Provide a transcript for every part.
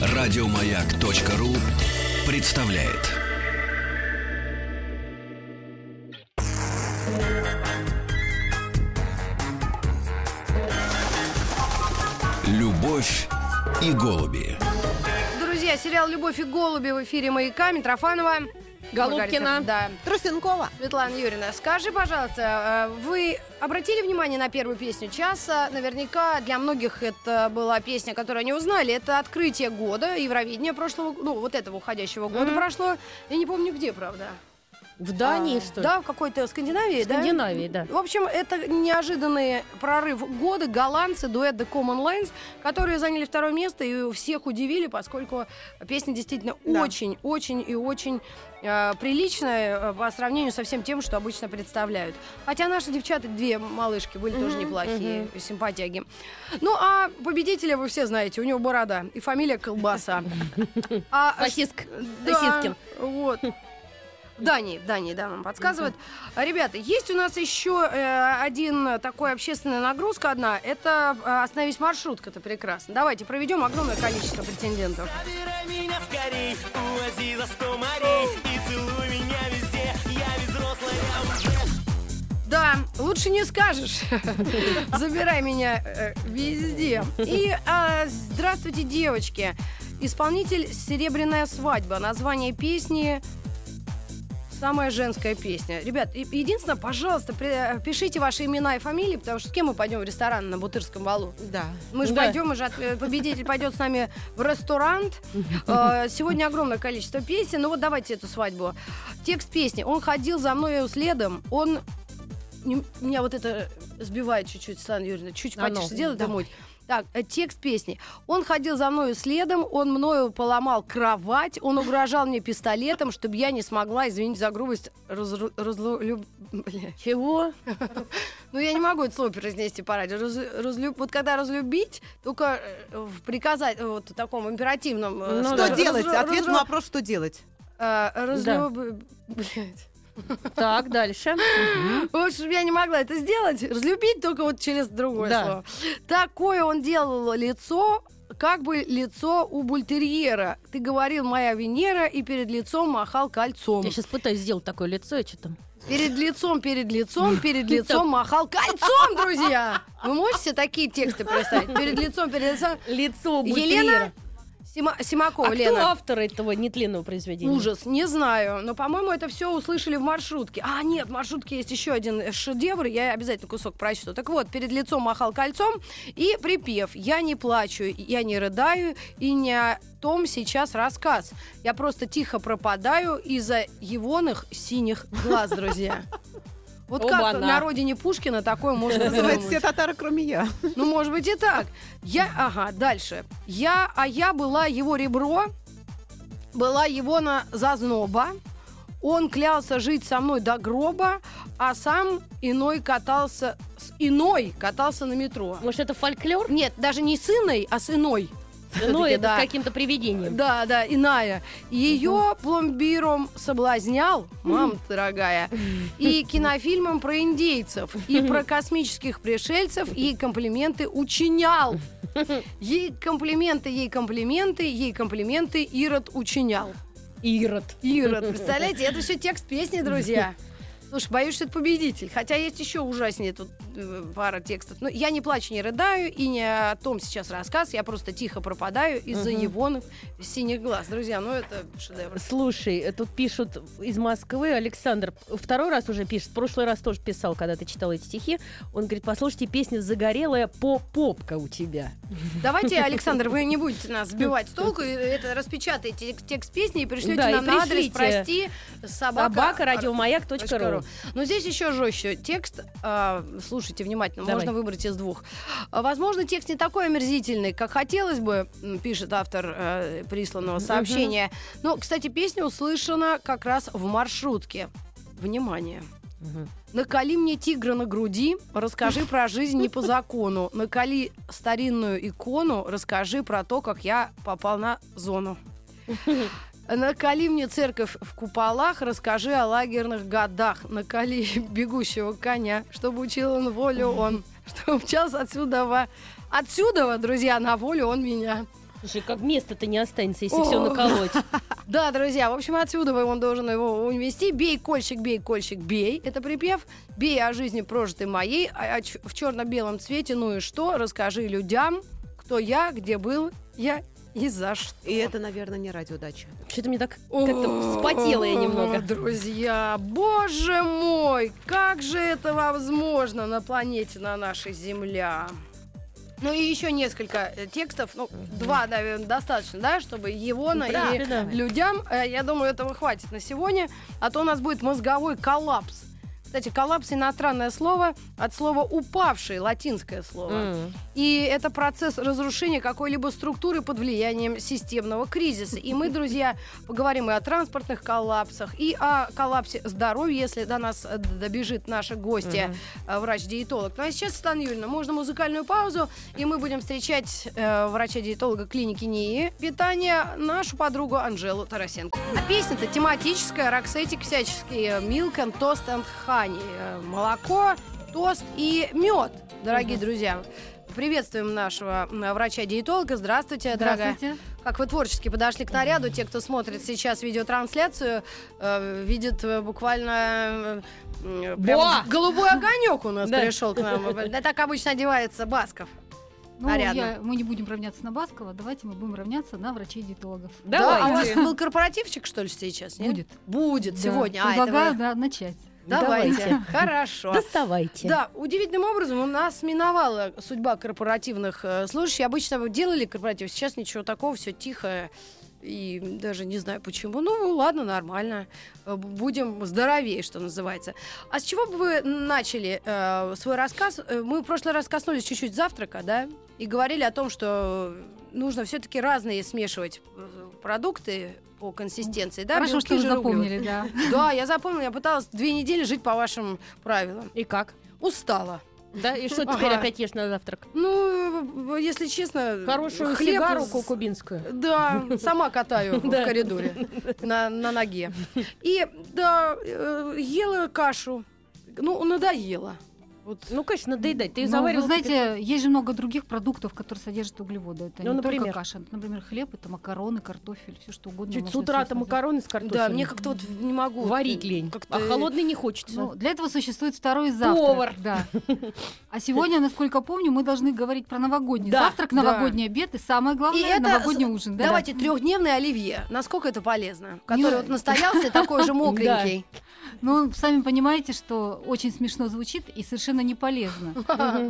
Радиомаяк.ру представляет. Любовь и голуби. Друзья, сериал «Любовь и голуби» в эфире «Маяка». Митрофанова. Голубкина. Да. Трусенкова. Светлана Юрьевна, скажи, пожалуйста, э, вы обратили внимание на первую песню часа? Наверняка для многих это была песня, которую они узнали. Это открытие года, Евровидение прошлого, ну, вот этого уходящего года Мгм. прошло. Я не помню, где, правда. В Дании, А, что ли? Да, в какой-то Скандинавии, В да? Скандинавии, да. В общем, это неожиданный прорыв года. Голландцы, дуэт The Common Lines, которые заняли второе место и всех удивили, поскольку песня действительно Да. очень, очень и очень э, приличная э, по сравнению со всем тем, что обычно представляют. Хотя наши девчата, две малышки, были тоже неплохие, симпатяги. Ну, а победителя вы все знаете, у него борода и фамилия Колбаса. А, Сосиск. да, Сосискин. Вот. Дании, Дании, да, нам подсказывают. А, Ребята, есть у нас еще э, один такой общественная нагрузка одна. Это э, «Остановись маршрутка», это прекрасно. Давайте проведем огромное количество претендентов. Забирай меня скорей, увози за сто морей И целуй меня везде, я ведь взрослая уже Да, лучше не скажешь. Забирай меня э, везде. И а, здравствуйте, девочки. Исполнитель «Серебряная свадьба». Название песни Самая женская песня. Ребят, единственное, пожалуйста, при- пишите ваши имена и фамилии, потому что с кем мы пойдем в ресторан на Бутырском валу? Да. Мы же Да. пойдем, мы же от- э, победитель пойдет с нами в ресторан. Э, Сегодня огромное количество песен. Ну вот давайте эту свадьбу. Текст песни. Он ходил за мной следом. Он меня вот это сбивает чуть-чуть, Светлана Юрьевна. Чуть А ну, потише сделай, это давай. Так, э, текст песни. Он ходил за мною следом, он мною поломал кровать, он угрожал мне пистолетом, чтобы я не смогла, извините за грубость, разру- разлу- люб- бля. Чего? Ну, я не могу это слово произнести по радио. Раз- разлю- Вот когда разлюбить, только э, в приказать, вот в таком императивном... э, Ну что- да. Делать? разру- Ответ на вопрос, что делать? э, разлюб- блядь. Так, дальше. В общем, я не могла это сделать. Разлюбить только вот через другое Да. слово. Такое он делал лицо, как бы лицо у бультерьера. Ты говорил, моя Венера, и перед лицом махал кольцом. Я сейчас пытаюсь сделать такое лицо, и что там? Перед лицом, перед лицом, перед лицом махал кольцом, друзья! Вы можете такие тексты представить? Перед лицом, перед лицом. Лицо Елена Сима- Симакова, А Лена. кто автор этого нетленного произведения? Ужас, не знаю. Но, по-моему, это все услышали в маршрутке. А, нет, в маршрутке есть еще один шедевр. Я обязательно кусок прочту. Так вот, перед лицом махал кольцом и припев «Я не плачу, я не рыдаю, и не о том сейчас рассказ. Я просто тихо пропадаю из-за егоных синих глаз, друзья». Вот как Оба-на. на родине Пушкина такое можно Называется все татары, кроме я. Ну, может быть, и так. Я, ага, дальше. Я, а я была его ребро, была его на зазноба. Он клялся жить со мной до гроба, а сам иной катался, с иной катался на метро. Может, это фольклор? Нет, даже не с иной, а с иной. Ну, это да. с каким-то привидением. Да, да, иная. Ее пломбиром соблазнял, мам дорогая, и кинофильмом про индейцев, и про космических пришельцев, ей комплименты учинял. Ей комплименты, ей комплименты, ей комплименты Ирод учинял. Ирод. Ирод, представляете, это все текст песни, друзья. Слушай, боюсь, что это победитель. Хотя есть еще ужаснее тут пара текстов. Но я не плачу, не рыдаю, и не о том сейчас рассказ. Я просто тихо пропадаю из-за Мгм. егонов синих глаз. Друзья, ну это шедевр. Слушай, э, тут пишут из Москвы, Александр второй раз уже пишет, в прошлый раз тоже писал, когда ты читал эти стихи. Он говорит, послушайте, песня «Загорелая по попка у тебя». Давайте, Александр, вы не будете нас сбивать с толку. и Это распечатайте текст песни и пришлете Да, и нам на адрес прости собака. Собака, радиомаяк.ру. Но здесь еще жестче текст. а, слушайте внимательно, Давай. можно выбрать из двух. А, возможно, текст не такой омерзительный, как хотелось бы, пишет автор э, присланного сообщения. Но, кстати, песня услышана как раз в маршрутке. Внимание. Мгм. Накали мне тигра на груди, расскажи про жизнь не по закону. Накали старинную икону, расскажи про то, как я попал на зону. Накали мне церковь в куполах, расскажи о лагерных годах. Накали бегущего коня, чтобы учил он волю он. что умчался отсюда, во- отсюда, друзья, на волю он меня. Слушай, как место-то не останется, если все наколоть. Да, друзья, в общем, отсюда он должен его увести. Бей, кольщик, бей, кольщик, бей. Это припев. Бей о жизни прожитой моей, а- а в черно-белом цвете. Ну и что? Расскажи людям, кто я, где был я и за что. И это, наверное, не радиодача. Что-то мне так как-то вспотела я немного. Друзья, боже мой, как же это возможно на планете, на нашей Земля? Ну и еще несколько э, текстов, ну, два, наверное, достаточно, да, чтобы его на В принципе, и да. людям, э, я думаю, этого хватит на сегодня, а то у нас будет мозговой коллапс. Кстати, коллапс иностранное слово от слова упавший, латинское слово. М. И это процесс разрушения какой-либо структуры под влиянием системного кризиса. И мы, друзья, поговорим и о транспортных коллапсах, и о коллапсе здоровья, если до нас э, добежит наша гостья, э, врач-диетолог. Ну а сейчас, Стан Юрьевна, можно музыкальную паузу, и мы будем встречать э, врача-диетолога клиники НИИ питания, нашу подругу Анжелу Тарасенко. А песня-то тематическая, роксетик всяческие, milk and toast and honey, э, молоко, тост и мед, дорогие друзья. Приветствуем нашего м, врача-диетолога. Здравствуйте, дорогая. Здравствуйте. Как вы творчески подошли к наряду, те, кто смотрит сейчас видеотрансляцию, э, видят э, буквально э, голубой огонек у нас пришел к нам. Да так обычно одевается Басков. Ну, я- мы не будем равняться на Баскова, давайте мы будем равняться на врачей-диетологов. Да, а у вас был корпоративчик, что ли, сейчас? нет? Будет. Будет Да. сегодня. А, Предлагаю, вы- да, начать. Давайте. Давайте. Хорошо. Доставайте. Да, удивительным образом у нас миновала судьба корпоративных э, служащих. Обычно делали корпоратив, сейчас ничего такого, все тихо. И даже не знаю почему. Ну, ладно, нормально. Э, Будем здоровее, что называется. А с чего бы вы начали э, свой рассказ? Э, Мы в прошлый раз коснулись чуть-чуть завтрака, да? И говорили о том, что нужно все-таки разные смешивать э, продукты по консистенции, да? Хорошо, что вы запомнили, да. Да, я запомнила, я пыталась две недели жить по вашим правилам. И как? Устала. Да, и что теперь Ага. опять ешь на завтрак? Ну, если честно, Хорошую хлеб сигару с- кукубинскую. Да, сама катаю в коридоре на, на ноге. И да, э, ела кашу. Ну, надоело. Вот. Ну, конечно, надоедать. Ты Но вы знаете, есть же много других продуктов, которые содержат углеводы. Это Ну, не например? только каша. Например, хлеб, это макароны, картофель, все что угодно. Чуть с утра-то макароны с картофелем. Да, мне как-то вот не могу. Варить лень. Как-то... А холодный не хочется. Ну, для этого существует второй завтрак. Повар. Да. А сегодня, насколько помню, мы должны говорить про новогодний Да, завтрак, да. новогодний обед и самое главное, И это новогодний ужин. Да? Давайте трехдневный оливье. Насколько это полезно? Который Не- вот настоялся такой же мокренький. Ну, сами понимаете, что очень смешно звучит и совершенно не полезно.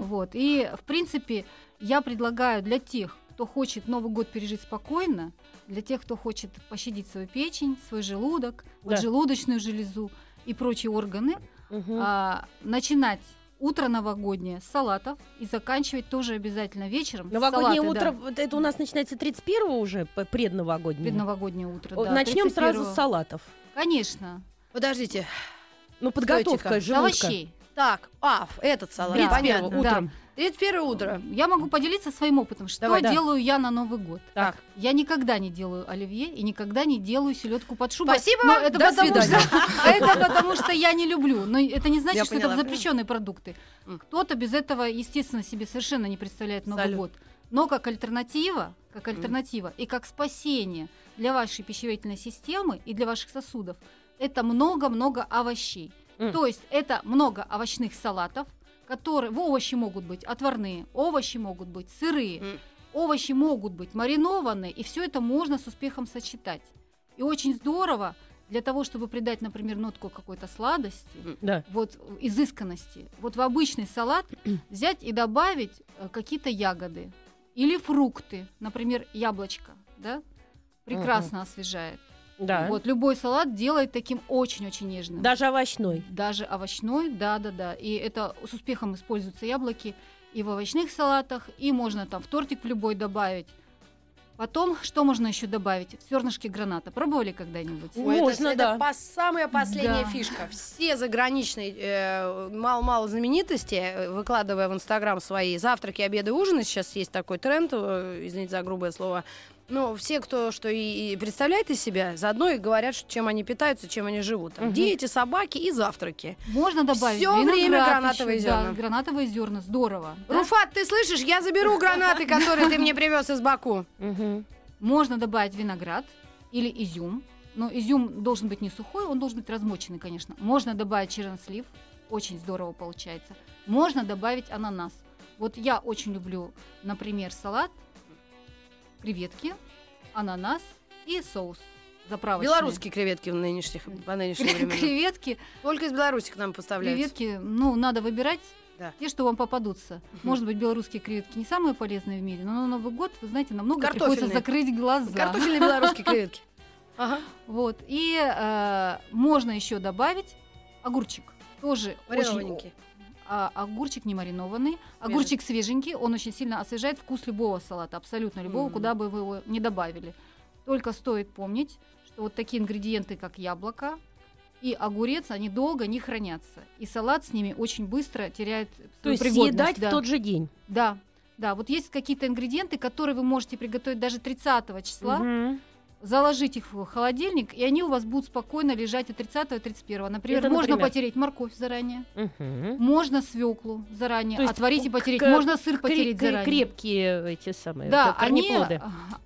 Вот. И, в принципе, я предлагаю для тех, кто хочет Новый год пережить спокойно, для тех, кто хочет пощадить свою печень, свой желудок, Да. поджелудочную железу и прочие органы, Мгм. а, начинать утро новогоднее с салатов и заканчивать тоже обязательно вечером. Новогоднее салаты, утро, да. это у нас начинается 31 уже, предновогоднее. Предновогоднее утро. Да, Начнем сразу 31-го. с салатов. Конечно. Подождите. Ну, подготовка желудка. овощей. Так, а, этот салат, Да. 31 понятно. утром. 31 утро. Я могу поделиться своим опытом, что Давай, да. делаю я на Новый год. Так. Я никогда не делаю оливье и никогда не делаю селедку под шубой. Спасибо, Но это до потому свидания. что это потому что я не люблю. Но это не значит, Я что поняла. это запрещенные продукты. Кто-то без этого, естественно, себе совершенно не представляет Новый Салют. год. Но как альтернатива, как альтернатива и как спасение для вашей пищеварительной системы и для ваших сосудов, это много-много овощей. М. То есть это много овощных салатов, которые в овощи могут быть отварные, овощи могут быть сырые, М. овощи могут быть маринованные, и все это можно с успехом сочетать. И очень здорово для того, чтобы придать, например, нотку какой-то сладости, Да. вот э, изысканности, вот в обычный салат взять и добавить э, какие-то ягоды или фрукты, например, яблочко, да, прекрасно освежает. Да. Вот любой салат делает таким очень-очень нежным. Даже овощной. Даже овощной, да-да-да. И это с успехом используются яблоки и в овощных салатах, и можно там в тортик в любой добавить. Потом, что можно еще добавить? Зернышки граната. Пробовали когда-нибудь? Ой, это- Можно, это, да. пос- самая последняя Да. фишка. Все заграничные э, мало-мало знаменитости, э, выкладывая в Инстаграм свои завтраки, обеды, ужины, сейчас есть такой тренд, э, извините за грубое слово, Ну, все, кто что и, и представляет из себя, заодно и говорят, что- чем они питаются, чем они живут. Там Мгм. Дети, собаки и завтраки. Можно добавить Всё время гранатовые да, зерна. гранатовые зерна, здорово. да. Руфат, ты слышишь? Я заберу гранаты, которые ты мне привез из Баку. Можно добавить виноград или изюм. Но изюм должен быть не сухой, он должен быть размоченный, конечно. Можно добавить чернослив, очень здорово получается. Можно добавить ананас. Вот я очень люблю, например, салат, креветки, ананас и соус заправочный. Белорусские креветки в нынешних, по нынешним временам. Креветки, Только из Беларуси к нам поставляются. креветки, ну, надо выбирать Да. те, что вам попадутся. Может быть, белорусские креветки не самые полезные в мире, но на Новый год, вы знаете, намного приходится закрыть глаза. Картофельные белорусские креветки. Ага. Вот. И э, можно еще добавить огурчик. Тоже очень... А, огурчик не маринованный. Огурчик свеженький, он очень сильно освежает вкус любого салата, абсолютно любого, Мгм. куда бы вы его не добавили. Только стоит помнить, что вот такие ингредиенты, как яблоко и огурец, они долго не хранятся. И салат с ними очень быстро теряет То есть пригодность, съедать да. в тот же день. Да, да, вот есть какие-то ингредиенты, которые вы можете приготовить даже 30 числа, Мгм. Заложить их в холодильник, и они у вас будут спокойно лежать от 30 и 31. Например, Это, можно например? потереть морковь заранее, Мгм. можно свеклу заранее То есть отварить и потереть, к- можно сыр потереть заранее. Крепкие эти самые Да, они, корнеплоды.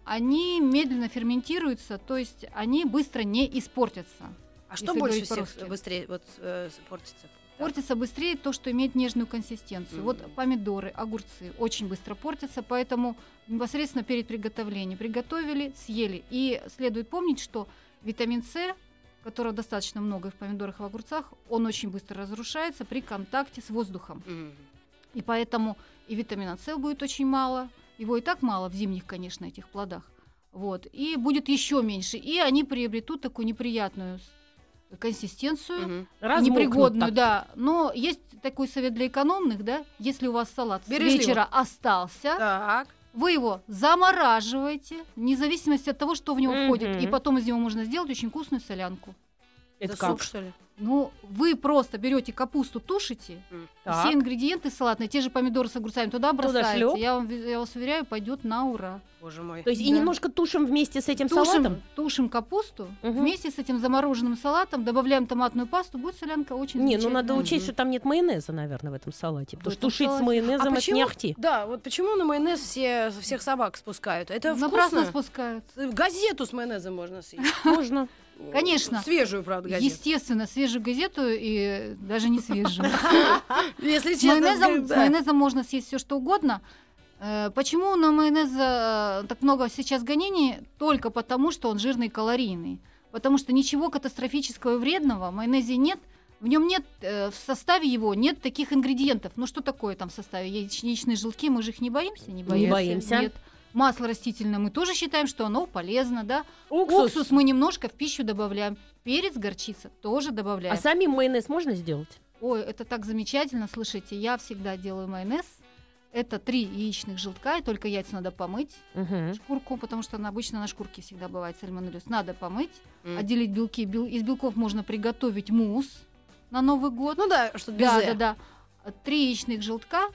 они медленно ферментируются, то есть они быстро не испортятся. А что больше всех по-русски. быстрее вот, э, портится? Портится быстрее то, что имеет нежную консистенцию. Мгм. Вот помидоры, огурцы очень быстро портятся, поэтому непосредственно перед приготовлением приготовили, съели. И следует помнить, что витамин С, которого достаточно много и в помидорах и в огурцах, он очень быстро разрушается при контакте с воздухом. Мгм. И поэтому и витамина С будет очень мало. Его и так мало в зимних, конечно, этих плодах. Вот. И будет еще меньше. И они приобретут такую неприятную консистенцию. Размокнут непригодную, так. да. Но есть такой совет для экономных, да. Если у вас салат с Бережливо. вечера остался, Так. вы его замораживаете, вне зависимости от того, что в него Мгм. входит. И потом из него можно сделать очень вкусную солянку. Это Это как? суп, что ли? Ну, вы просто берете капусту, тушите, Так. все ингредиенты салатные, те же помидоры с огурцами туда бросаете. шлёп? я, вам, я вас уверяю, пойдет на ура. Боже мой. То есть и Да. немножко тушим вместе с этим Тушим, салатом? тушим капусту, Мгм. вместе с этим замороженным салатом добавляем томатную пасту, будет солянка очень Не, ну надо учесть, что там нет майонеза, наверное, в этом салате. Потому что тушить с салате. майонезом А это почему? не ахти. Да, вот почему на майонез все всех собак спускают? Это Напрасно вкусно. спускают. Газету с майонезом можно съесть. Можно. Конечно. Свежую, правда, газету. Естественно, свежую газету и даже не свежую. Если честно. майонезом, с майонезом можно съесть все что угодно. Э, Почему на майонез э, так много сейчас гонений? Только потому, что он жирный и калорийный. Потому что ничего катастрофического и вредного в майонезе нет. В нем нет, э, в составе его нет таких ингредиентов. Ну что такое там в составе? Яичничные желтки, мы же их не боимся? Не боимся. боимся. Нет. Масло растительное мы тоже считаем, что оно полезно, да? Уксус. Уксус мы немножко в пищу добавляем. Перец, горчица тоже А добавляем. самим майонез можно сделать? Ой, это так замечательно, слушайте, я всегда делаю майонез. Это три яичных желтка, и только яйца надо помыть, Мгм. шкурку, потому что она обычно на шкурке всегда бывает сальмонеллез. Надо помыть, М. отделить белки. Бел- Из белков можно приготовить мусс на Новый год. Ну да, что без да, «э». да, да. Три яичных желтка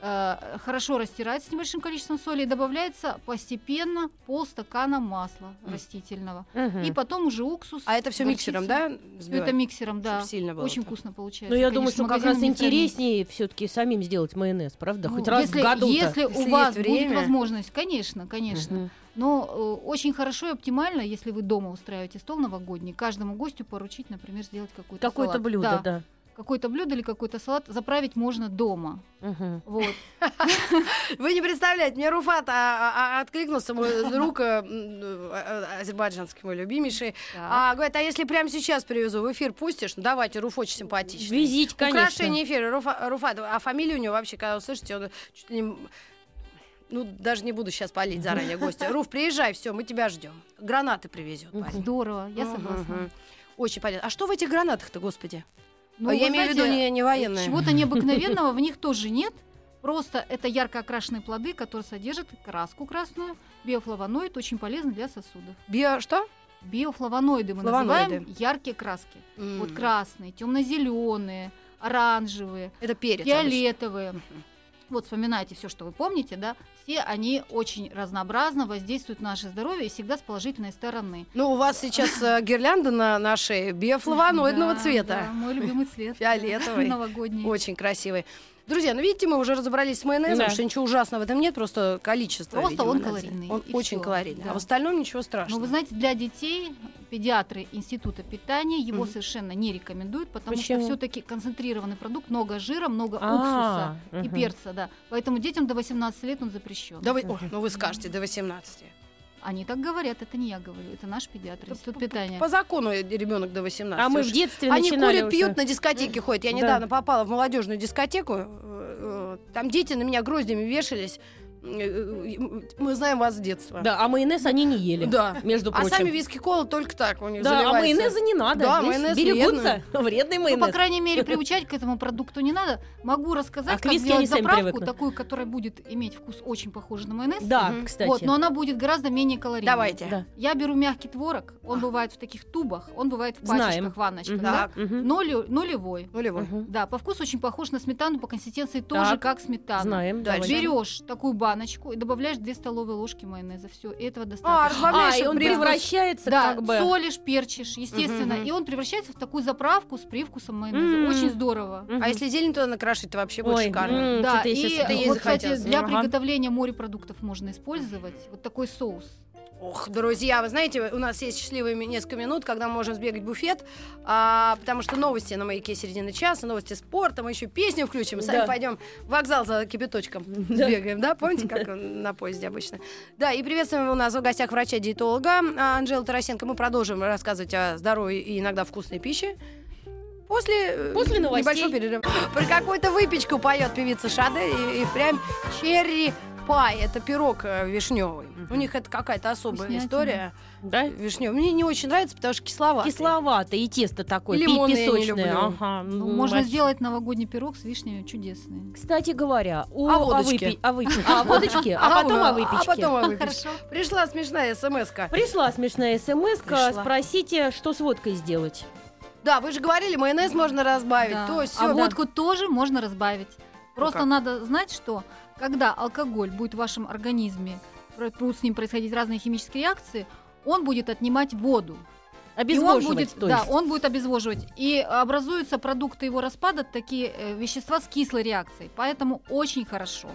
хорошо растирается с небольшим количеством соли и добавляется постепенно полстакана масла М. растительного. Мгм. И потом уже уксус. А это все миксером, да? Взбивать? это миксером, да. Сильно было. Очень так. вкусно получается. Ну, я думаю, что как раз интереснее все-таки самим сделать майонез, правда? Ну, Хоть раз если, в году Если Если у вас есть будет время. возможность, конечно, конечно. Но э, очень хорошо и оптимально, если вы дома устраиваете стол новогодний, каждому гостю поручить, например, сделать какой-то Какое-то салат. блюдо, Да, да. Какое-то блюдо или какой-то салат заправить можно дома. Мгм. Вот. Вы не представляете, мне Руфат а, а, а, откликнулся, мой друг э, э, азербайджанский, мой любимейший. А, говорит, а если прямо сейчас привезу, в эфир пустишь? Ну, давайте, Руф очень симпатичный. Везите, конечно. Украшение эфира. Руфа- Руфат, а фамилия у него вообще, когда услышите, он чуть ли не... Ну, даже не буду сейчас палить заранее гостя. Руф, приезжай, все, мы тебя ждем. Гранаты привезет. Здорово, я согласна. Очень понятно. А что в этих гранатах-то, господи? Ну, А я имею в виду не, не военные. Чего-то необыкновенного в них тоже нет. Просто это ярко окрашенные плоды, которые содержат краску красную, биофлавоноид, очень полезный для сосудов. Био что? Биофлавоноиды мы Флавоноиды. называем яркие краски. Вот М. красные, темно-зеленые, оранжевые, Это перец. обычно. Вот вспоминайте все, что вы помните, да, все они очень разнообразно воздействуют на наше здоровье и всегда с положительной стороны. Ну, у вас сейчас э, гирлянда на, на шее биофлавоноидного Да, цвета. да, мой любимый цвет. Фиолетовый. Новогодний. Очень красивый. Друзья, ну видите, мы уже разобрались с майонезом, Да. что ничего ужасного в этом нет, просто количество. Просто видимо, он калорийный, Он и очень всё, калорийный. да. А в остальном ничего Но страшного. вы знаете, для детей педиатры Института питания его Мгм. совершенно не рекомендуют, потому Почему? что все-таки концентрированный продукт, много жира, много А, уксуса и мгм. перца, да. Поэтому детям до 18 лет он запрещен. Да вы, ой, ну вы скажете, до 18. Они так говорят, это не я говорю, это наш педиатр, Институт питания. По закону ребенок до 18. А мы в детстве Они начинали курят, уже. пьют, на дискотеке ходят. Я Да. недавно попала в молодежную дискотеку. э, э, Там дети на меня гроздями вешались. Э, э, Мы знаем вас с детства. Да, а майонез они не ели. Да. Между А прочим. сами виски кола только так у них да, а заливается. майонеза не надо. Да, Видишь, майонез берегутся. Вредный Ну, майонез. по крайней мере, приучать к этому продукту не надо. Могу рассказать, А как сделать заправку, такую, которая будет иметь вкус очень похожий на майонез. Да, Мгм. кстати. Вот, но она будет гораздо менее калорийной. Давайте. Да. Я беру мягкий творог, он А. бывает в таких тубах, он бывает в Знаем. пачечках, ванночках, Мгм. да? Нулевой. Нулевой. Мгм. Да, по вкусу очень похож на сметану, по консистенции тоже Так. как сметана. Знаем. Берешь такую баночку и добавляешь 2 столовые ложки майонеза. Все, этого А, достаточно. разбавляешь А, и он привкус. превращается да, как бы... солишь, перчишь, естественно, Мгм. и он превращается в такую заправку с привкусом майонеза. М. Очень здорово. А если зелень туда накрошить, то вообще будет Ой, шикарно. Да, и вот, кстати, для Ага. приготовления морепродуктов можно использовать вот такой соус. Ох, друзья, вы знаете, у нас есть счастливые несколько минут, когда мы можем сбегать в буфет, а, потому что новости на маяке середины часа, новости спорта, мы еще песню включим, сами Да. пойдем в вокзал за кипяточком Да. сбегаем, да? Помните, как на поезде обычно? Да, и приветствуем у нас в гостях врача-диетолога а, Анжела Тарасенко. Мы продолжим рассказывать о здоровой и иногда вкусной пище. После, э, После новостей. небольшого перерыва. Про какую-то выпечку поет певица Шаде и, и прям черри пай. Это пирог вишневый. У них это какая-то особая история. Да? Вишневый. Мне не очень нравится, потому что кисловатый. Кисловато и тесто такое, лимоны я не песочное. люблю. Ага, Ну, ну, можно вообще. сделать новогодний пирог с вишнями чудесный. Кстати говоря, у О водочке. выпи- о выпи- а, о водочке, а потом о выпечке. А потом о выпечке. Пришла смешная смс -ка. Пришла смешная смс спросите, что с водкой сделать. Да, вы же говорили, майонез можно разбавить. Да. То, а сё. водку тоже можно разбавить. Просто как? надо знать, что когда алкоголь будет в вашем организме, будут с ним происходить разные химические реакции, он будет отнимать воду. И он Обезвоживать, будет, то да, есть. он будет обезвоживать. И образуются продукты его распада, такие э, вещества с кислой реакцией. Поэтому очень хорошо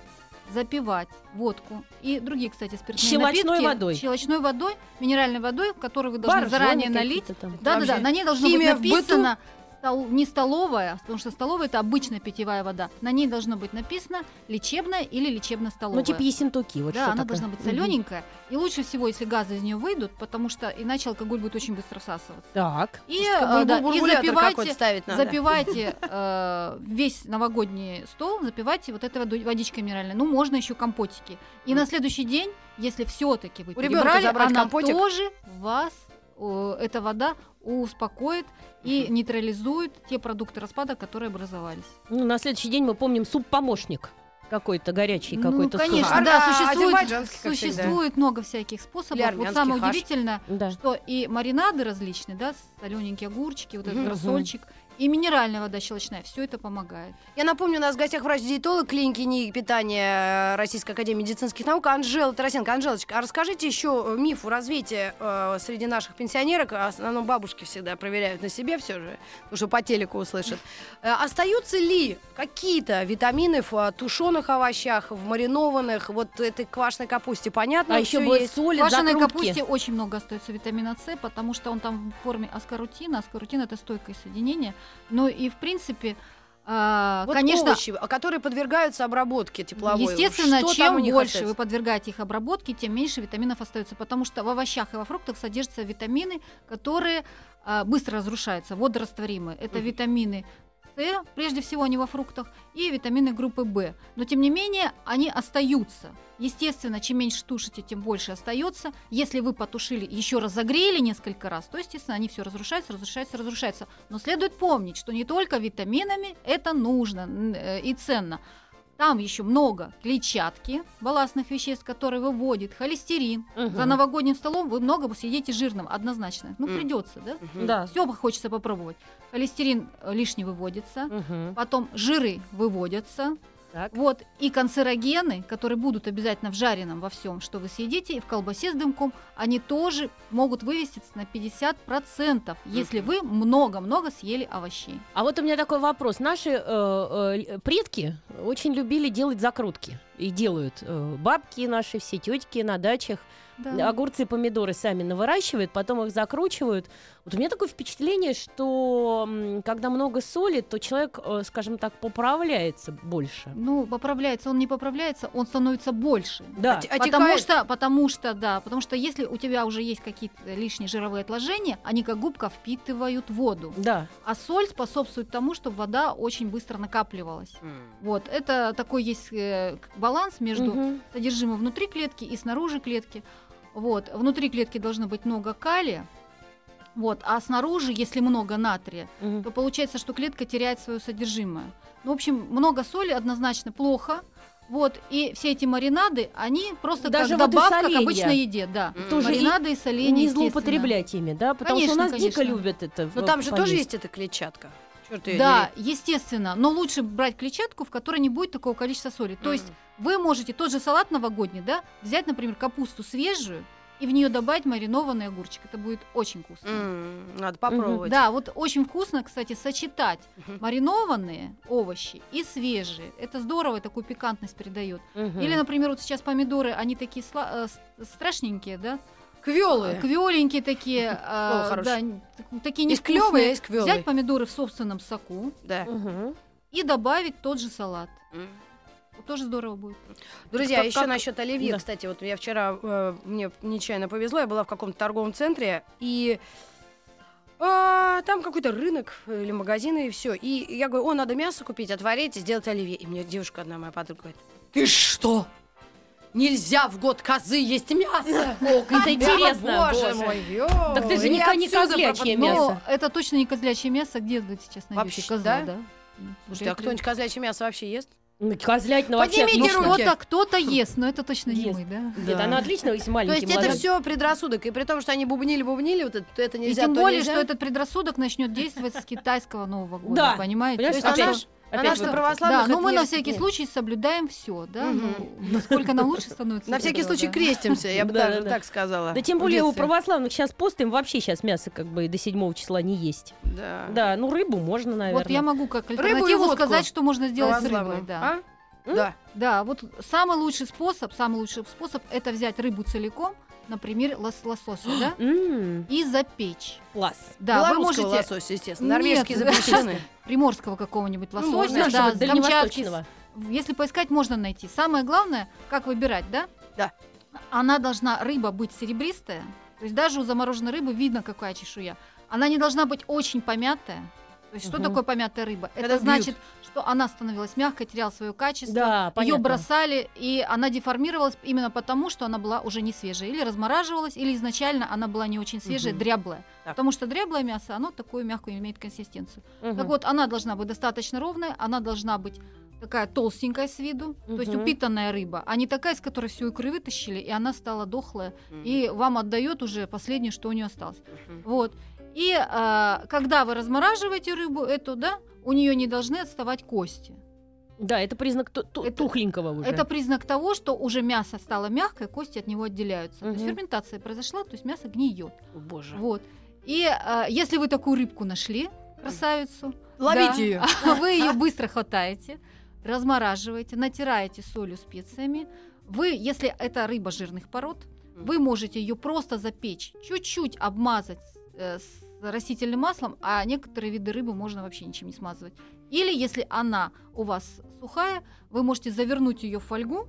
запивать водку и другие, кстати, спиртные Щелочной напитки водой. щелочной водой, минеральной водой, которую вы должны Боржоми заранее налить. Да, да, да. На ней должно химия быть написано стол- не столовая, потому что столовая это обычная питьевая вода. На ней должно быть написано лечебная или лечебно-столовая. Ну, типа ессентуки. Вот да, что она такое. должна быть солененькая. И лучше всего, если газы из нее выйдут, потому что иначе алкоголь будет очень быстро всасываться. Так. И, э, да, и запивайте, запивайте э, весь новогодний стол, запивайте вот этой водой- водичкой минеральной. Ну, можно еще компотики. И на следующий день, если все-таки вы У перебрали, она компотик? тоже вас, эта вода, успокоит и нейтрализует те продукты распада, которые образовались. Ну, на следующий день мы помним суп-помощник. Какой-то горячий, Ну, какой-то суп. конечно, суп. да, существует, всегда. существует много всяких способов. Или Вот самое хаш. удивительное, Да. что и маринады различные, да, солененькие огурчики, вот этот Мгм. рассольчик, и минеральная вода щелочная, все это помогает. Я напомню, у нас в гостях врач-диетолог клиники НИИ питания э, Российской Академии медицинских наук Анжела Тарасенко. Анжелочка, а расскажите еще э, миф о развитии э, среди наших пенсионерок, а в основном бабушки всегда проверяют на себе все же, потому что по телеку услышат. Э, остаются ли какие-то витамины в тушеных овощах, в маринованных, вот этой квашеной капусте, понятно? А еще есть. соли, В квашеной закрутки. капусте очень много остается витамина С, потому что он там в форме аскорутина. Аскорутин это стойкое соединение. Но и в принципе, а, Вот конечно, овощи, а которые подвергаются обработке тепловой. Естественно, Что чем больше остается? вы подвергаете их обработке, тем меньше витаминов остается, потому что в овощах и во фруктах содержатся витамины, которые а, быстро разрушаются, водорастворимые. Это Мгм. витамины С, прежде всего они во фруктах, и витамины группы В. Но тем не менее они остаются. Естественно, чем меньше тушите, тем больше остается. Если вы потушили, еще разогрели несколько раз, то, естественно, они все разрушаются, разрушаются, разрушаются. Но следует помнить, что не только витаминами это нужно э, и ценно. Там еще много клетчатки, балластных веществ, которые выводит холестерин. Мгм. За новогодним столом вы много съедите жирным, однозначно. Ну, придется, да? Мгм. Да. Все хочется попробовать. Холестерин э, лишний выводится, Мгм. потом жиры выводятся, Так. Вот, и канцерогены, которые будут обязательно в жареном во всем, что вы съедите, и в колбасе с дымком, они тоже могут вывеститься на 50%, если вы много-много съели овощей. А вот у меня такой вопрос. Наши э, э, предки очень любили делать закрутки. И делают э, бабки наши, все тетки на дачах. Да. Огурцы и помидоры сами навыращивают, потом их закручивают. Вот у меня такое впечатление, что когда много соли, то человек, э, скажем так, поправляется больше. Ну, поправляется, он не поправляется, он становится больше. Да. Оте- Потому что, потому что, да, потому что если у тебя уже есть какие-то лишние жировые отложения, они как губка впитывают воду. Да. А соль способствует тому, чтобы вода очень быстро накапливалась. Вот, это такой есть э, баланс между Мгм. содержимым внутри клетки и снаружи клетки. Вот, внутри клетки должно быть много калия, вот, а снаружи, если много натрия, Мгм. то получается, что клетка теряет свое содержимое. Ну, в общем, много соли однозначно плохо. Вот, и все эти маринады, они просто Даже как вот добавка к соленья. обычной еде, да. Тоже и маринады и, соленья, не злоупотреблять ими, да? Потому Конечно, что у нас дико конечно. любят это. Но в- там же тоже поесть. есть эта клетчатка. Чёрт её Да, естественно, но лучше брать клетчатку, в которой не будет такого количества соли. дери. То есть вы можете тот же салат новогодний, да, взять, например, капусту свежую и в нее добавить маринованный огурчик. Это будет очень вкусно. М, Надо попробовать. Да, вот очень вкусно, кстати, сочетать Мгм. маринованные овощи и свежие. Это здорово, такую пикантность придает. Мгм. Или, например, вот сейчас помидоры, они такие сла- э, страшненькие, да? Квёлые. Квеленькие такие, э, да, такие есть квёлые. Взять помидоры в собственном соку Да. И добавить тот же салат. М. Тоже здорово будет. Друзья, Как- еще как- насчет оливье, Да. кстати, вот я вчера, э, мне нечаянно повезло, я была в каком-то торговом центре, и а, там какой-то рынок э, или магазин, и все. И я говорю, о, надо мясо купить, отварить и сделать оливье. И мне девушка одна, моя подруга, говорит, ты что? Нельзя в год козы есть мясо! О, Это интересно, боже, боже. мой, ё, Так ты же не козлячье мясо. Но это точно не козлячье мясо. Где вы сейчас найдете Вообще, козла, да? да? Слушайте, а кто-нибудь козлячье мясо вообще ест? Ну, Козлятина вообще Поднимите отлично. руки. Кто-то, кто-то ест, но это точно не Ест. мы, да? Нет, оно отлично, если То маленький есть это все предрассудок, и при том, что они бубнили-бубнили, вот это, это И нельзя, тем то более, что этот предрассудок начнет действовать с китайского Нового года, Да. понимаете? Понимаешь, То есть она опять она это. православных Да, но мы это на всякий нет. случай соблюдаем все, да? Ну, насколько нам лучше становится. На всякий случай крестимся, я бы Да, даже да, да. так сказала. Да тем более у православных сейчас пост, им вообще сейчас мясо как бы до 7 числа не есть. Да. Да, ну рыбу можно, наверное. Вот я могу как альтернативу сказать, что можно сделать с рыбой. Да. А? Да. да, вот самый лучший способ, самый лучший способ это взять рыбу целиком, например, лос лосося, да, и запечь. Класс. Да, вы можете лосося, естественно. Норвежские да. запрещены. приморского какого-нибудь Ну, лосося, можно, да, с Камчатки. Если поискать, можно найти. Самое главное, как выбирать, да? Да. Она должна, рыба, быть серебристая. То есть даже у замороженной рыбы видно, какая чешуя. Она не должна быть очень помятая. То есть что такое помятая рыба? Когда Это значит, что она становилась мягкой, теряла свое качество. Да, Ее бросали, и она деформировалась именно потому, что она была уже не свежая. Или размораживалась, или изначально она была не очень свежая, Мгм. дряблая. Так. Потому что дряблое мясо, оно такую мягкую имеет консистенцию. Мгм. Так вот, она должна быть достаточно ровная, она должна быть такая толстенькая с виду, то есть упитанная рыба, а не такая, с которой всю икры вытащили, и она стала дохлая, и вам отдает уже последнее, что у нее осталось. Мгм. Вот. И а, когда вы размораживаете рыбу эту, да, у нее не должны отставать кости. Да, это признак Это- тухленького уже. Это признак того, что уже мясо стало мягкое, кости от него отделяются. То есть ферментация произошла, то есть мясо гниет. Боже. Вот. И а, если вы такую рыбку нашли, красавицу, Ловите да, ее. Вы ее быстро хватаете, размораживаете, натираете солью, специями. Вы, если это рыба жирных пород, вы можете ее просто запечь, чуть-чуть обмазать э, с растительным маслом, а некоторые виды рыбы можно вообще ничем не смазывать. Или если она у вас сухая, вы можете завернуть ее в фольгу,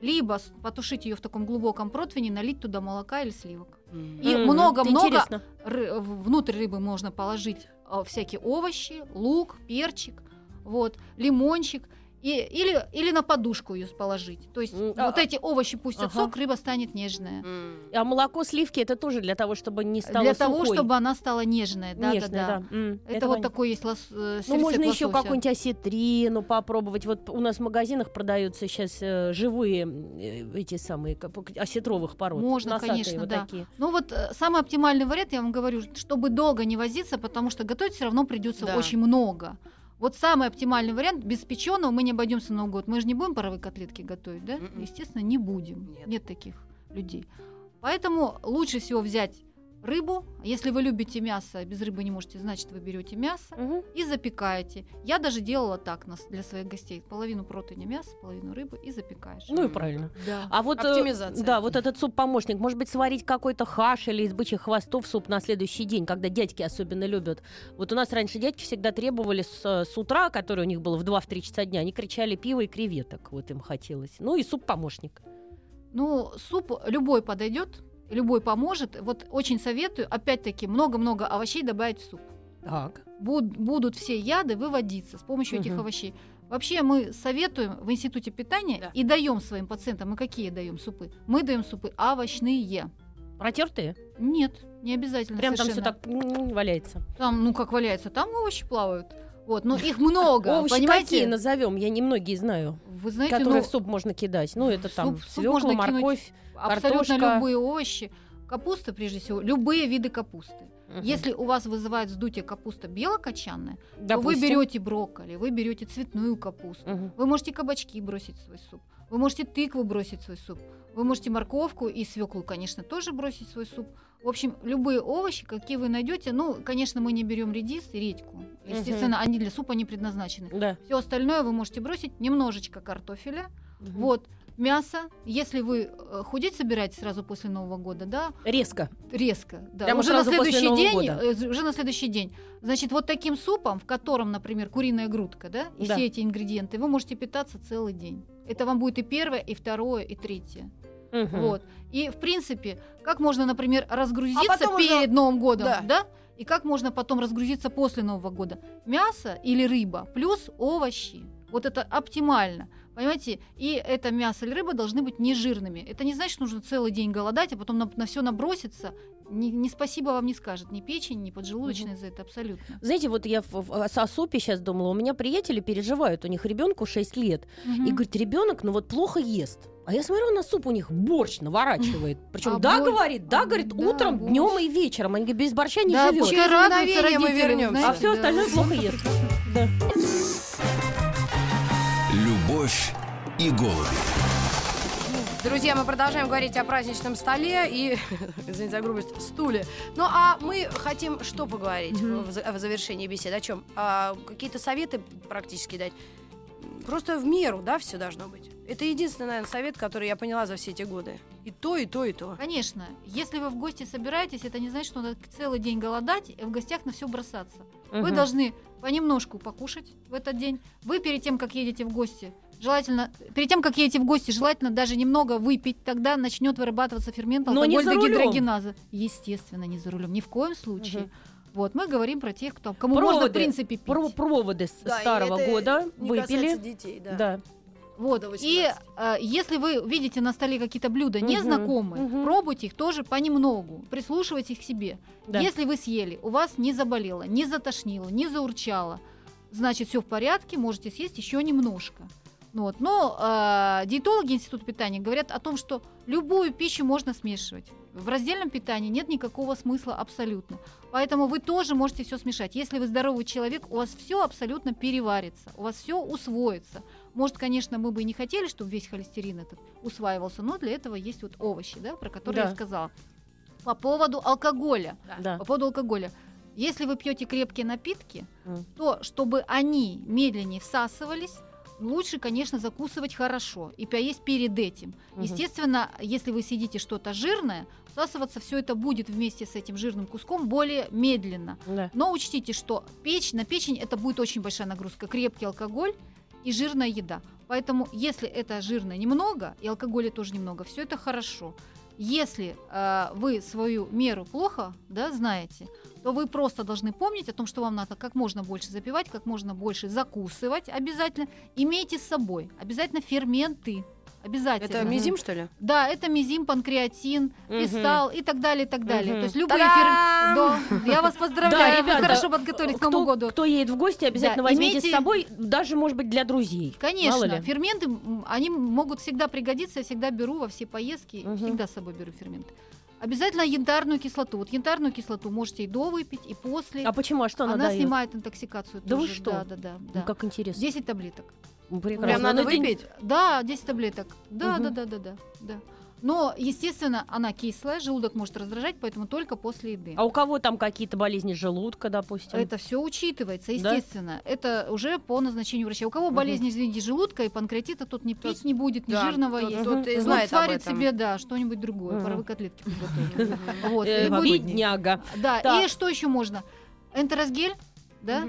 либо потушить ее в таком глубоком противне, налить туда молока или сливок. И М, много-много ры- внутрь рыбы можно положить э, всякие овощи, лук, перчик, вот, лимончик. И, или, или на подушку ее положить. То есть М, вот а- эти овощи пустят ага. сок, рыба станет нежная. М. А молоко сливки это тоже для того, чтобы не стало Для того, сухой. чтобы она стала нежная. Да, Нежной, да, да. да. М, Это, вот понятно. такой есть лос, э, Ну, можно еще какую-нибудь осетрину попробовать. Вот у нас в магазинах продаются сейчас э, живые э, эти самые как- осетровых пород. Можно, конечно, вот да. такие. Ну вот э, самый оптимальный вариант, я вам говорю, чтобы долго не возиться, потому что готовить все равно придется Да. очень много. Вот самый оптимальный вариант, без печеного мы не обойдемся на Новый год. Мы же не будем паровые котлетки готовить, да? Мгм. Естественно, не будем. Нет. Нет таких людей. Поэтому лучше всего взять рыбу. Если вы любите мясо, без рыбы не можете, значит, вы берете мясо Мгм. и запекаете. Я даже делала так для своих гостей. Половину противня мяса, половину рыбы и запекаешь. Ну и правильно. Да. А вот, э, Оптимизация. да, вот этот суп-помощник, может быть, сварить какой-то хаш или из бычьих хвостов суп на следующий день, когда дядьки особенно любят. Вот у нас раньше дядьки всегда требовали с, э, с утра, который у них было в 2-3 часа дня, они кричали пиво и креветок, вот им хотелось. Ну и суп-помощник. Ну, суп любой подойдет, любой поможет. Вот очень советую, опять-таки, много-много овощей добавить в суп. Так. Буд- будут все яды выводиться с помощью этих Мгм. овощей. Вообще мы советуем в институте питания Да. и даем своим пациентам, мы какие даем супы? Мы даем супы овощные. Протертые? Нет, не обязательно. Прям там все совершенно. так валяется. Там, ну как валяется, там овощи плавают. Вот, но их много, Овощи понимаете? какие назовем? Я немногие знаю, Вы знаете, которые ну, в суп можно кидать. Ну, это там суп- свекла, можно морковь. абсолютно картошка. любые овощи. Капуста, прежде всего, любые виды капусты. Мгм. Если у вас вызывает вздутие капуста белокочанная, то вы Допустим. берете брокколи, вы берете цветную капусту, Мгм. вы можете кабачки бросить в свой суп, вы можете тыкву бросить в свой суп, вы можете морковку и свеклу, конечно, тоже бросить в свой суп. В общем, любые овощи, какие вы найдете, ну, конечно, мы не берем редис и редьку. Естественно, они для супа не предназначены. Да. Все остальное вы можете бросить, немножечко картофеля, Мгм. вот, мясо. Если вы э, худеть собираетесь сразу после Нового года, да, Резко. резко, да, Прямо уже на следующий день, года. э, уже на следующий день. Значит, вот таким супом, в котором, например, куриная грудка, да, и Да. все эти ингредиенты, вы можете питаться целый день. Это вам будет и первое, и второе, и третье. Мгм. Вот. И в принципе, как можно, например, разгрузиться А потом уже- перед Новым годом, Да. да. И как можно потом разгрузиться после Нового года? Мясо или рыба плюс овощи. Вот это оптимально. Понимаете? И это мясо или рыба должны быть нежирными. Это не значит, что нужно целый день голодать, а потом на, все наброситься. Ни, ни спасибо вам не скажет ни печень, ни поджелудочная за это абсолютно. Знаете, вот я в- в- о супе сейчас думала, у меня приятели переживают, у них ребенку 6 лет, и говорит, ребенок, ну вот плохо ест. А я смотрю на суп, у них борщ наворачивает. Причем А да, борщ- говорит, да, а, говорит, да, утром, борщ. днем и вечером. Они говорят, без борща не да, живет. Через мгновение мы вернемся. А все да. остальное плохо ест. Да. Любовь и голуби. Друзья, мы продолжаем говорить о праздничном столе и, извините за грубость, стуле. Ну, а мы хотим что поговорить в, за- в завершении беседы? О чем? А, какие-то советы практически дать? Просто в меру, да, все должно быть. Это единственный, наверное, совет, который я поняла за все эти годы. И то, и то, и то. Конечно, если вы в гости собираетесь, это не значит, что надо целый день голодать и в гостях на все бросаться. Вы Мгм. должны понемножку покушать в этот день. Вы перед тем, как едете в гости, желательно, перед тем, как едете в гости, желательно даже немного выпить, тогда начнет вырабатываться фермент Но не за рулем. алкоголь-дегидрогеназа. Естественно, не за рулем, ни в коем случае. Мгм. Вот, мы говорим про тех, кто, кому можно, в Проводы. принципе, пить. Про- проводы с Да, старого это года не выпили. детей, да. Да. Вот. И 18. э, если вы видите на столе какие-то блюда Мгм, незнакомые, мгм. пробуйте их тоже понемногу, прислушивайтесь к себе. Да. Если вы съели, у вас не заболело, не затошнило, не заурчало, значит все в порядке, можете съесть еще немножко. Ну Вот. Но э, диетологи Института питания говорят о том, что любую пищу можно смешивать. В раздельном питании нет никакого смысла абсолютно. Поэтому вы тоже можете все смешать. Если вы здоровый человек, у вас все абсолютно переварится, у вас все усвоится. Может, конечно, мы бы и не хотели, чтобы весь холестерин этот усваивался, но для этого есть вот овощи, да, про которые Да. я сказала. По поводу алкоголя. Да. По поводу алкоголя. Если вы пьете крепкие напитки, Мгм. то чтобы они медленнее всасывались, лучше, конечно, закусывать хорошо и поесть перед этим. Мгм. Естественно, если вы съедите что-то жирное, всасываться все это будет вместе с этим жирным куском более медленно. Да. Но учтите, что печь, на печень это будет очень большая нагрузка. Крепкий алкоголь и жирная еда. Поэтому, если это жирное немного, и алкоголя тоже немного, все это хорошо. Если э, вы свою меру плохо да, знаете, то вы просто должны помнить о том, что вам надо как можно больше запивать, как можно больше закусывать обязательно. Имейте с собой обязательно ферменты. Обязательно. Это мизим, что ли? Да, это мизим, панкреатин, Мгм. фистал и так далее, и так далее. Мгм. То есть любые Та-дам! ферменты. Я вас Да, поздравляю, вы ребята, хорошо подготовились к Новому году. Кто едет в гости, обязательно Да, возьмите имейте- с собой, даже, может быть, для друзей. Конечно, ферменты, они могут всегда пригодиться, я всегда беру во все поездки, Мгм. всегда с собой беру ферменты. Обязательно янтарную кислоту. Вот янтарную кислоту можете и до выпить, и после. А почему? А что она, Она дает? снимает интоксикацию. Да вы тоже. что? Да, да, да. Ну, да. как интересно. 10 таблеток. Ну, Прям прекрасно. надо Ну, день- выпить? Да, 10 таблеток. Да, Мгм. да, да, да, да, да. Но, естественно, она кислая, желудок может раздражать, поэтому только после еды. А у кого там какие-то болезни желудка, допустим? Это все учитывается, Да? естественно. Это уже по назначению врача. У кого Мгм. болезнь, извините, желудка и панкреатита, тот не пить не будет, ни Да, жирного тот- есть. тот и Вот знает сварит себе, да, что-нибудь другое, Мгм. паровые котлетки приготовит. Вот, Э, бедняга. Да, и что еще можно? Энтеросгель, да?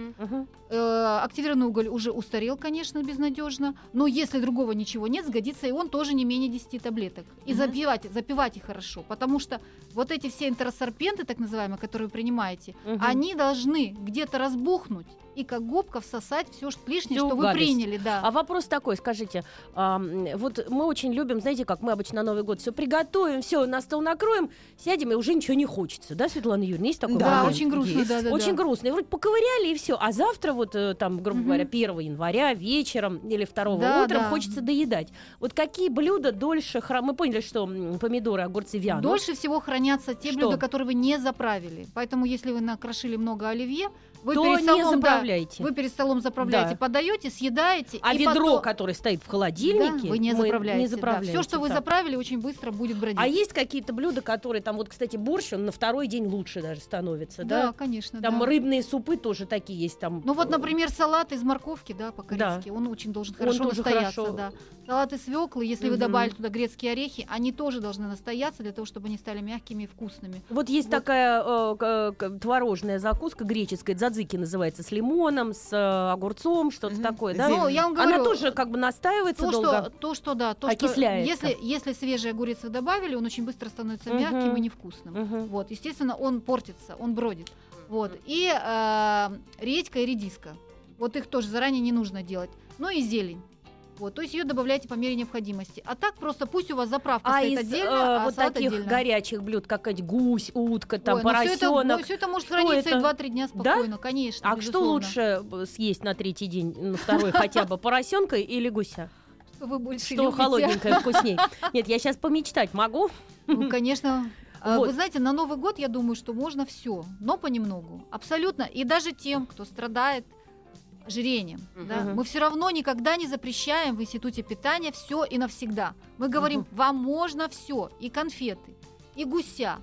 Э, активированный уголь уже устарел, конечно, безнадежно. Но если другого ничего нет, сгодится и он тоже не менее 10 таблеток. И Мгм. запивать, запивать их хорошо. Потому что вот эти все энтеросорпенты, так называемые, которые вы принимаете, Мгм. они должны где-то разбухнуть и как губка всосать все лишнее, Всю что вы гадость. приняли. Да. А вопрос такой, скажите, а, вот мы очень любим, знаете, как мы обычно на Новый год все приготовим, все на стол накроем, сядем и уже ничего не хочется, да, Светлана Юрьевна, есть такой Да, момент? очень грустно, Есть. да, да, очень да. грустно. И вроде поковыряли и все. А завтра вот э, там, грубо Мгм. говоря, 1 января вечером или 2 Да, утром да. хочется доедать. Вот какие блюда дольше хра- Мы поняли, что помидоры, огурцы вянут. Дольше всего хранятся те Что? блюда, которые вы не заправили. Поэтому, если вы накрошили много оливье, вы то перед не столом, да, заправляйте. вы перед столом заправляете, Да. подаете, съедаете. А ведро, потом- которое стоит в холодильнике, Да, вы не заправляете. не заправляете. Все, что вы так. заправили, очень быстро будет бродить. А есть какие-то блюда, которые там, вот, кстати, борщ, он на второй день лучше даже становится, да, да? конечно. Там да. рыбные супы тоже такие есть. Там, Ну вот, э, например, салат из морковки, да, по-корейски, он очень должен хорошо тоже настояться, хорошо. да. Салат из свеклы, если вы Мгм. добавили туда грецкие орехи, они тоже должны настояться для того, чтобы они стали мягкими и вкусными. Вот есть Вот. такая э, к- творожная закуска греческая, дзадзики называется, с лимоном, с э, огурцом, что-то Мгм. такое, да? Ну, я вам говорю, Она тоже как бы настаивается то, долго. что, то, что, да, то, Окисляется. что если, если свежий огурец вы добавили, он очень быстро становится Мгм. мягким и невкусным. Мгм. Вот, естественно, он портится, он бродит. Вот. И э, редька и редиска. Вот их тоже заранее не нужно делать. Ну и зелень. Вот, то есть ее добавляйте по мере необходимости. А так просто пусть у вас заправка А стоит из отдельно, э, а вот таких отдельно. горячих блюд, как гусь, утка, там, Ой, ну всё это, поросенок. все это может Что храниться это? и 2-3 дня Да? спокойно, конечно. А что безусловно. лучше э, съесть на третий день, на второй хотя бы, поросенка или гуся? Что вы больше Что любите? холодненькое вкусней? Нет, я сейчас помечтать могу. Ну, конечно. А, Вот. Вы знаете, на Новый год, я думаю, что можно все, но понемногу. Абсолютно. И даже тем, кто страдает ожирением. да, Мгм. мы все равно никогда не запрещаем в институте питания все и навсегда. Мы говорим, вам можно все, и конфеты, и гуся,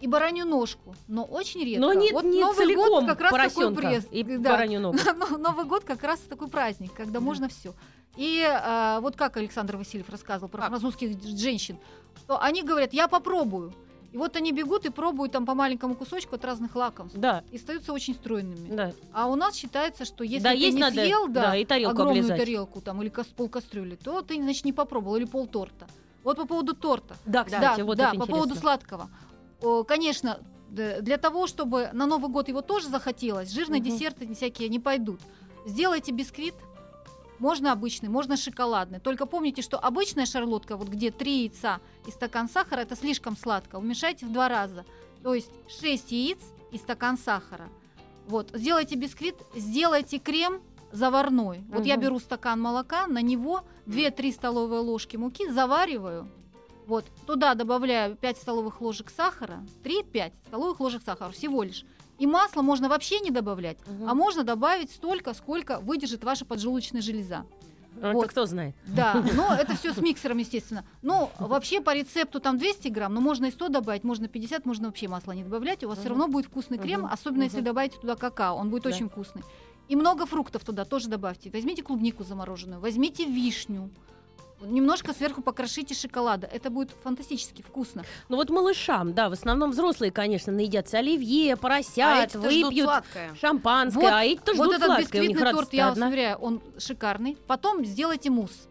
и баранью ножку, но очень редко. Но не, вот не Новый целиком год как раз такой пресс. и да. баранью ногу. Но Новый год как раз такой праздник, когда можно все. И а, вот как Александр Васильев рассказывал про Как? французских женщин, что они говорят, я попробую. И вот они бегут и пробуют там по маленькому кусочку от разных лакомств. Да, И остаются очень стройными. да. А у нас считается, что если Да, ты есть не надо, съел да, да, и тарелку огромную облизать. тарелку там, или пол кастрюли, то ты, значит, не попробовал, или пол торта. Вот по поводу торта. Да, кстати, да, вот да, это по поводу интересно. сладкого. О, конечно, для того, чтобы на Новый год его тоже захотелось, жирные Мгм. десерты всякие не пойдут. Сделайте бисквит. Можно обычный, можно шоколадный. Только помните, что обычная шарлотка, вот где 3 яйца и стакан сахара, это слишком сладко. Уменьшайте в два раза. То есть 6 яиц и стакан сахара. Вот, сделайте бисквит, сделайте крем заварной. Вот я Мгм. беру стакан молока, на него 2-3 столовые ложки муки, завариваю. Вот, туда добавляю 5 столовых ложек сахара, 3-5 столовых ложек сахара всего лишь. И масло можно вообще не добавлять, Мгм. а можно добавить столько, сколько выдержит ваша поджелудочная железа. Ну, вот. Это кто знает. Да, но это все с миксером, естественно. Но вообще по рецепту там 200 грамм, но можно и 100 добавить, можно 50, можно вообще масло не добавлять. У вас все Мгм. равно будет вкусный крем, Мгм. особенно если Мгм. добавите туда какао, он будет Да. очень вкусный. И много фруктов туда тоже добавьте. Возьмите клубнику замороженную, возьмите вишню. Немножко сверху покрошите шоколада. Это будет фантастически вкусно. Ну вот малышам, да, в основном взрослые, конечно, наедятся оливье, А поросят, ждут выпьют шампанское, Вот- а эти-то вот ждут этот сладкое, бисквитный торт, я вас одна. уверяю, он шикарный. Потом сделайте мусс.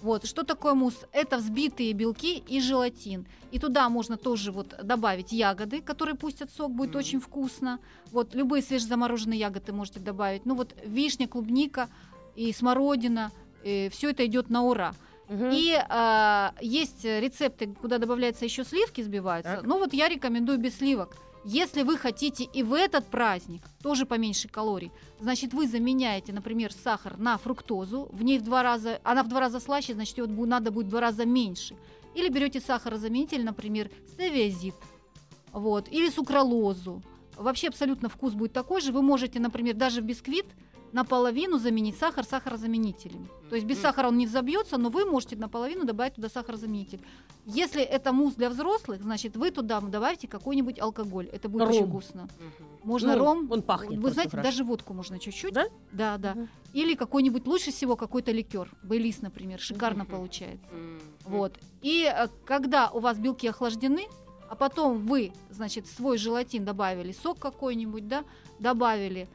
Вот, что такое мусс? Это взбитые белки и желатин. И туда можно тоже вот добавить ягоды, которые пустят сок, будет Мгм. очень вкусно. Вот, любые свежезамороженные ягоды можете добавить. Ну вот вишня, клубника и смородина, все это идет на ура. Мгм. И а, есть рецепты, куда добавляются еще сливки, сбиваются. Так. Ну вот я рекомендую без сливок. Если вы хотите и в этот праздник тоже поменьше калорий, значит вы заменяете, например, сахар на фруктозу, в ней в два раза, она в два раза слаще, значит ее надо будет в два раза меньше. Или берете сахарозаменитель, например, стевиазид, вот, или сукралозу. Вообще абсолютно вкус будет такой же. Вы можете, например, даже в бисквит наполовину заменить сахар сахарозаменителем. То есть без сахара он не взобьется, но вы можете наполовину добавить туда сахарозаменитель. Если это мусс для взрослых, значит вы туда добавите какой-нибудь алкоголь. Это будет очень Ром. вкусно. Мгм. Можно Ну, ром. он пахнет Вы знаете, хорошо. даже водку можно чуть-чуть. Да? Да, да. Мгм. Или какой-нибудь лучше всего какой-то ликер, бейлис, например, шикарно Мгм. получается. М. Вот. И э, когда у вас белки охлаждены, а потом вы, значит, свой желатин добавили сок какой-нибудь, да, добавили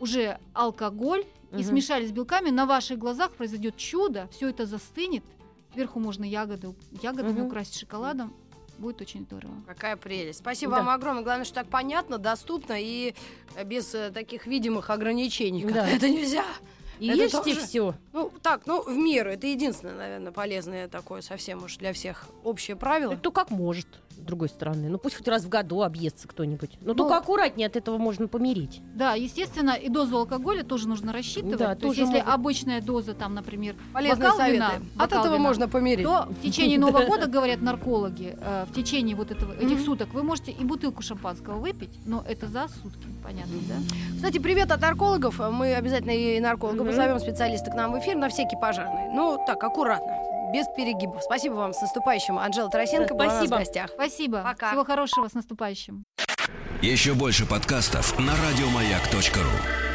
уже алкоголь и Мгм. смешали с белками, на ваших глазах произойдет чудо, все это застынет, сверху можно ягоды, ягодами Мгм. украсить шоколадом, будет очень здорово. Какая прелесть. Спасибо Да. вам огромное. Главное, что так понятно, доступно и э, без э, таких видимых ограничений. Да. Это нельзя. И Это ешьте тоже- все. Ну, так, ну, в меру. Это единственное, наверное, полезное такое совсем уж для всех общее правило. Кто как может, с другой стороны. Ну пусть хоть раз в году объестся кто-нибудь. Но Ну, только аккуратнее от этого можно помирить. Да, естественно, и дозу алкоголя тоже нужно рассчитывать. Да, То есть, тоже если могут. обычная доза, там, например, Полезные бокал советы. вина, От этого вина, можно помереть. то в течение Нового года, говорят наркологи, э, в течение вот этого, этих суток вы можете и бутылку шампанского выпить, но это за сутки, понятно, да? Кстати, привет от наркологов. Мы обязательно и нарколога позовем специалиста к нам в эфир на всякий пожарный. Ну, так, аккуратно, без перегибов. Спасибо вам. С наступающим. Анжела Тарасенко Да, была у нас в спасибо. гостях. Спасибо. Пока. Всего хорошего, с наступающим. Еще больше подкастов на радиомаяк.ру.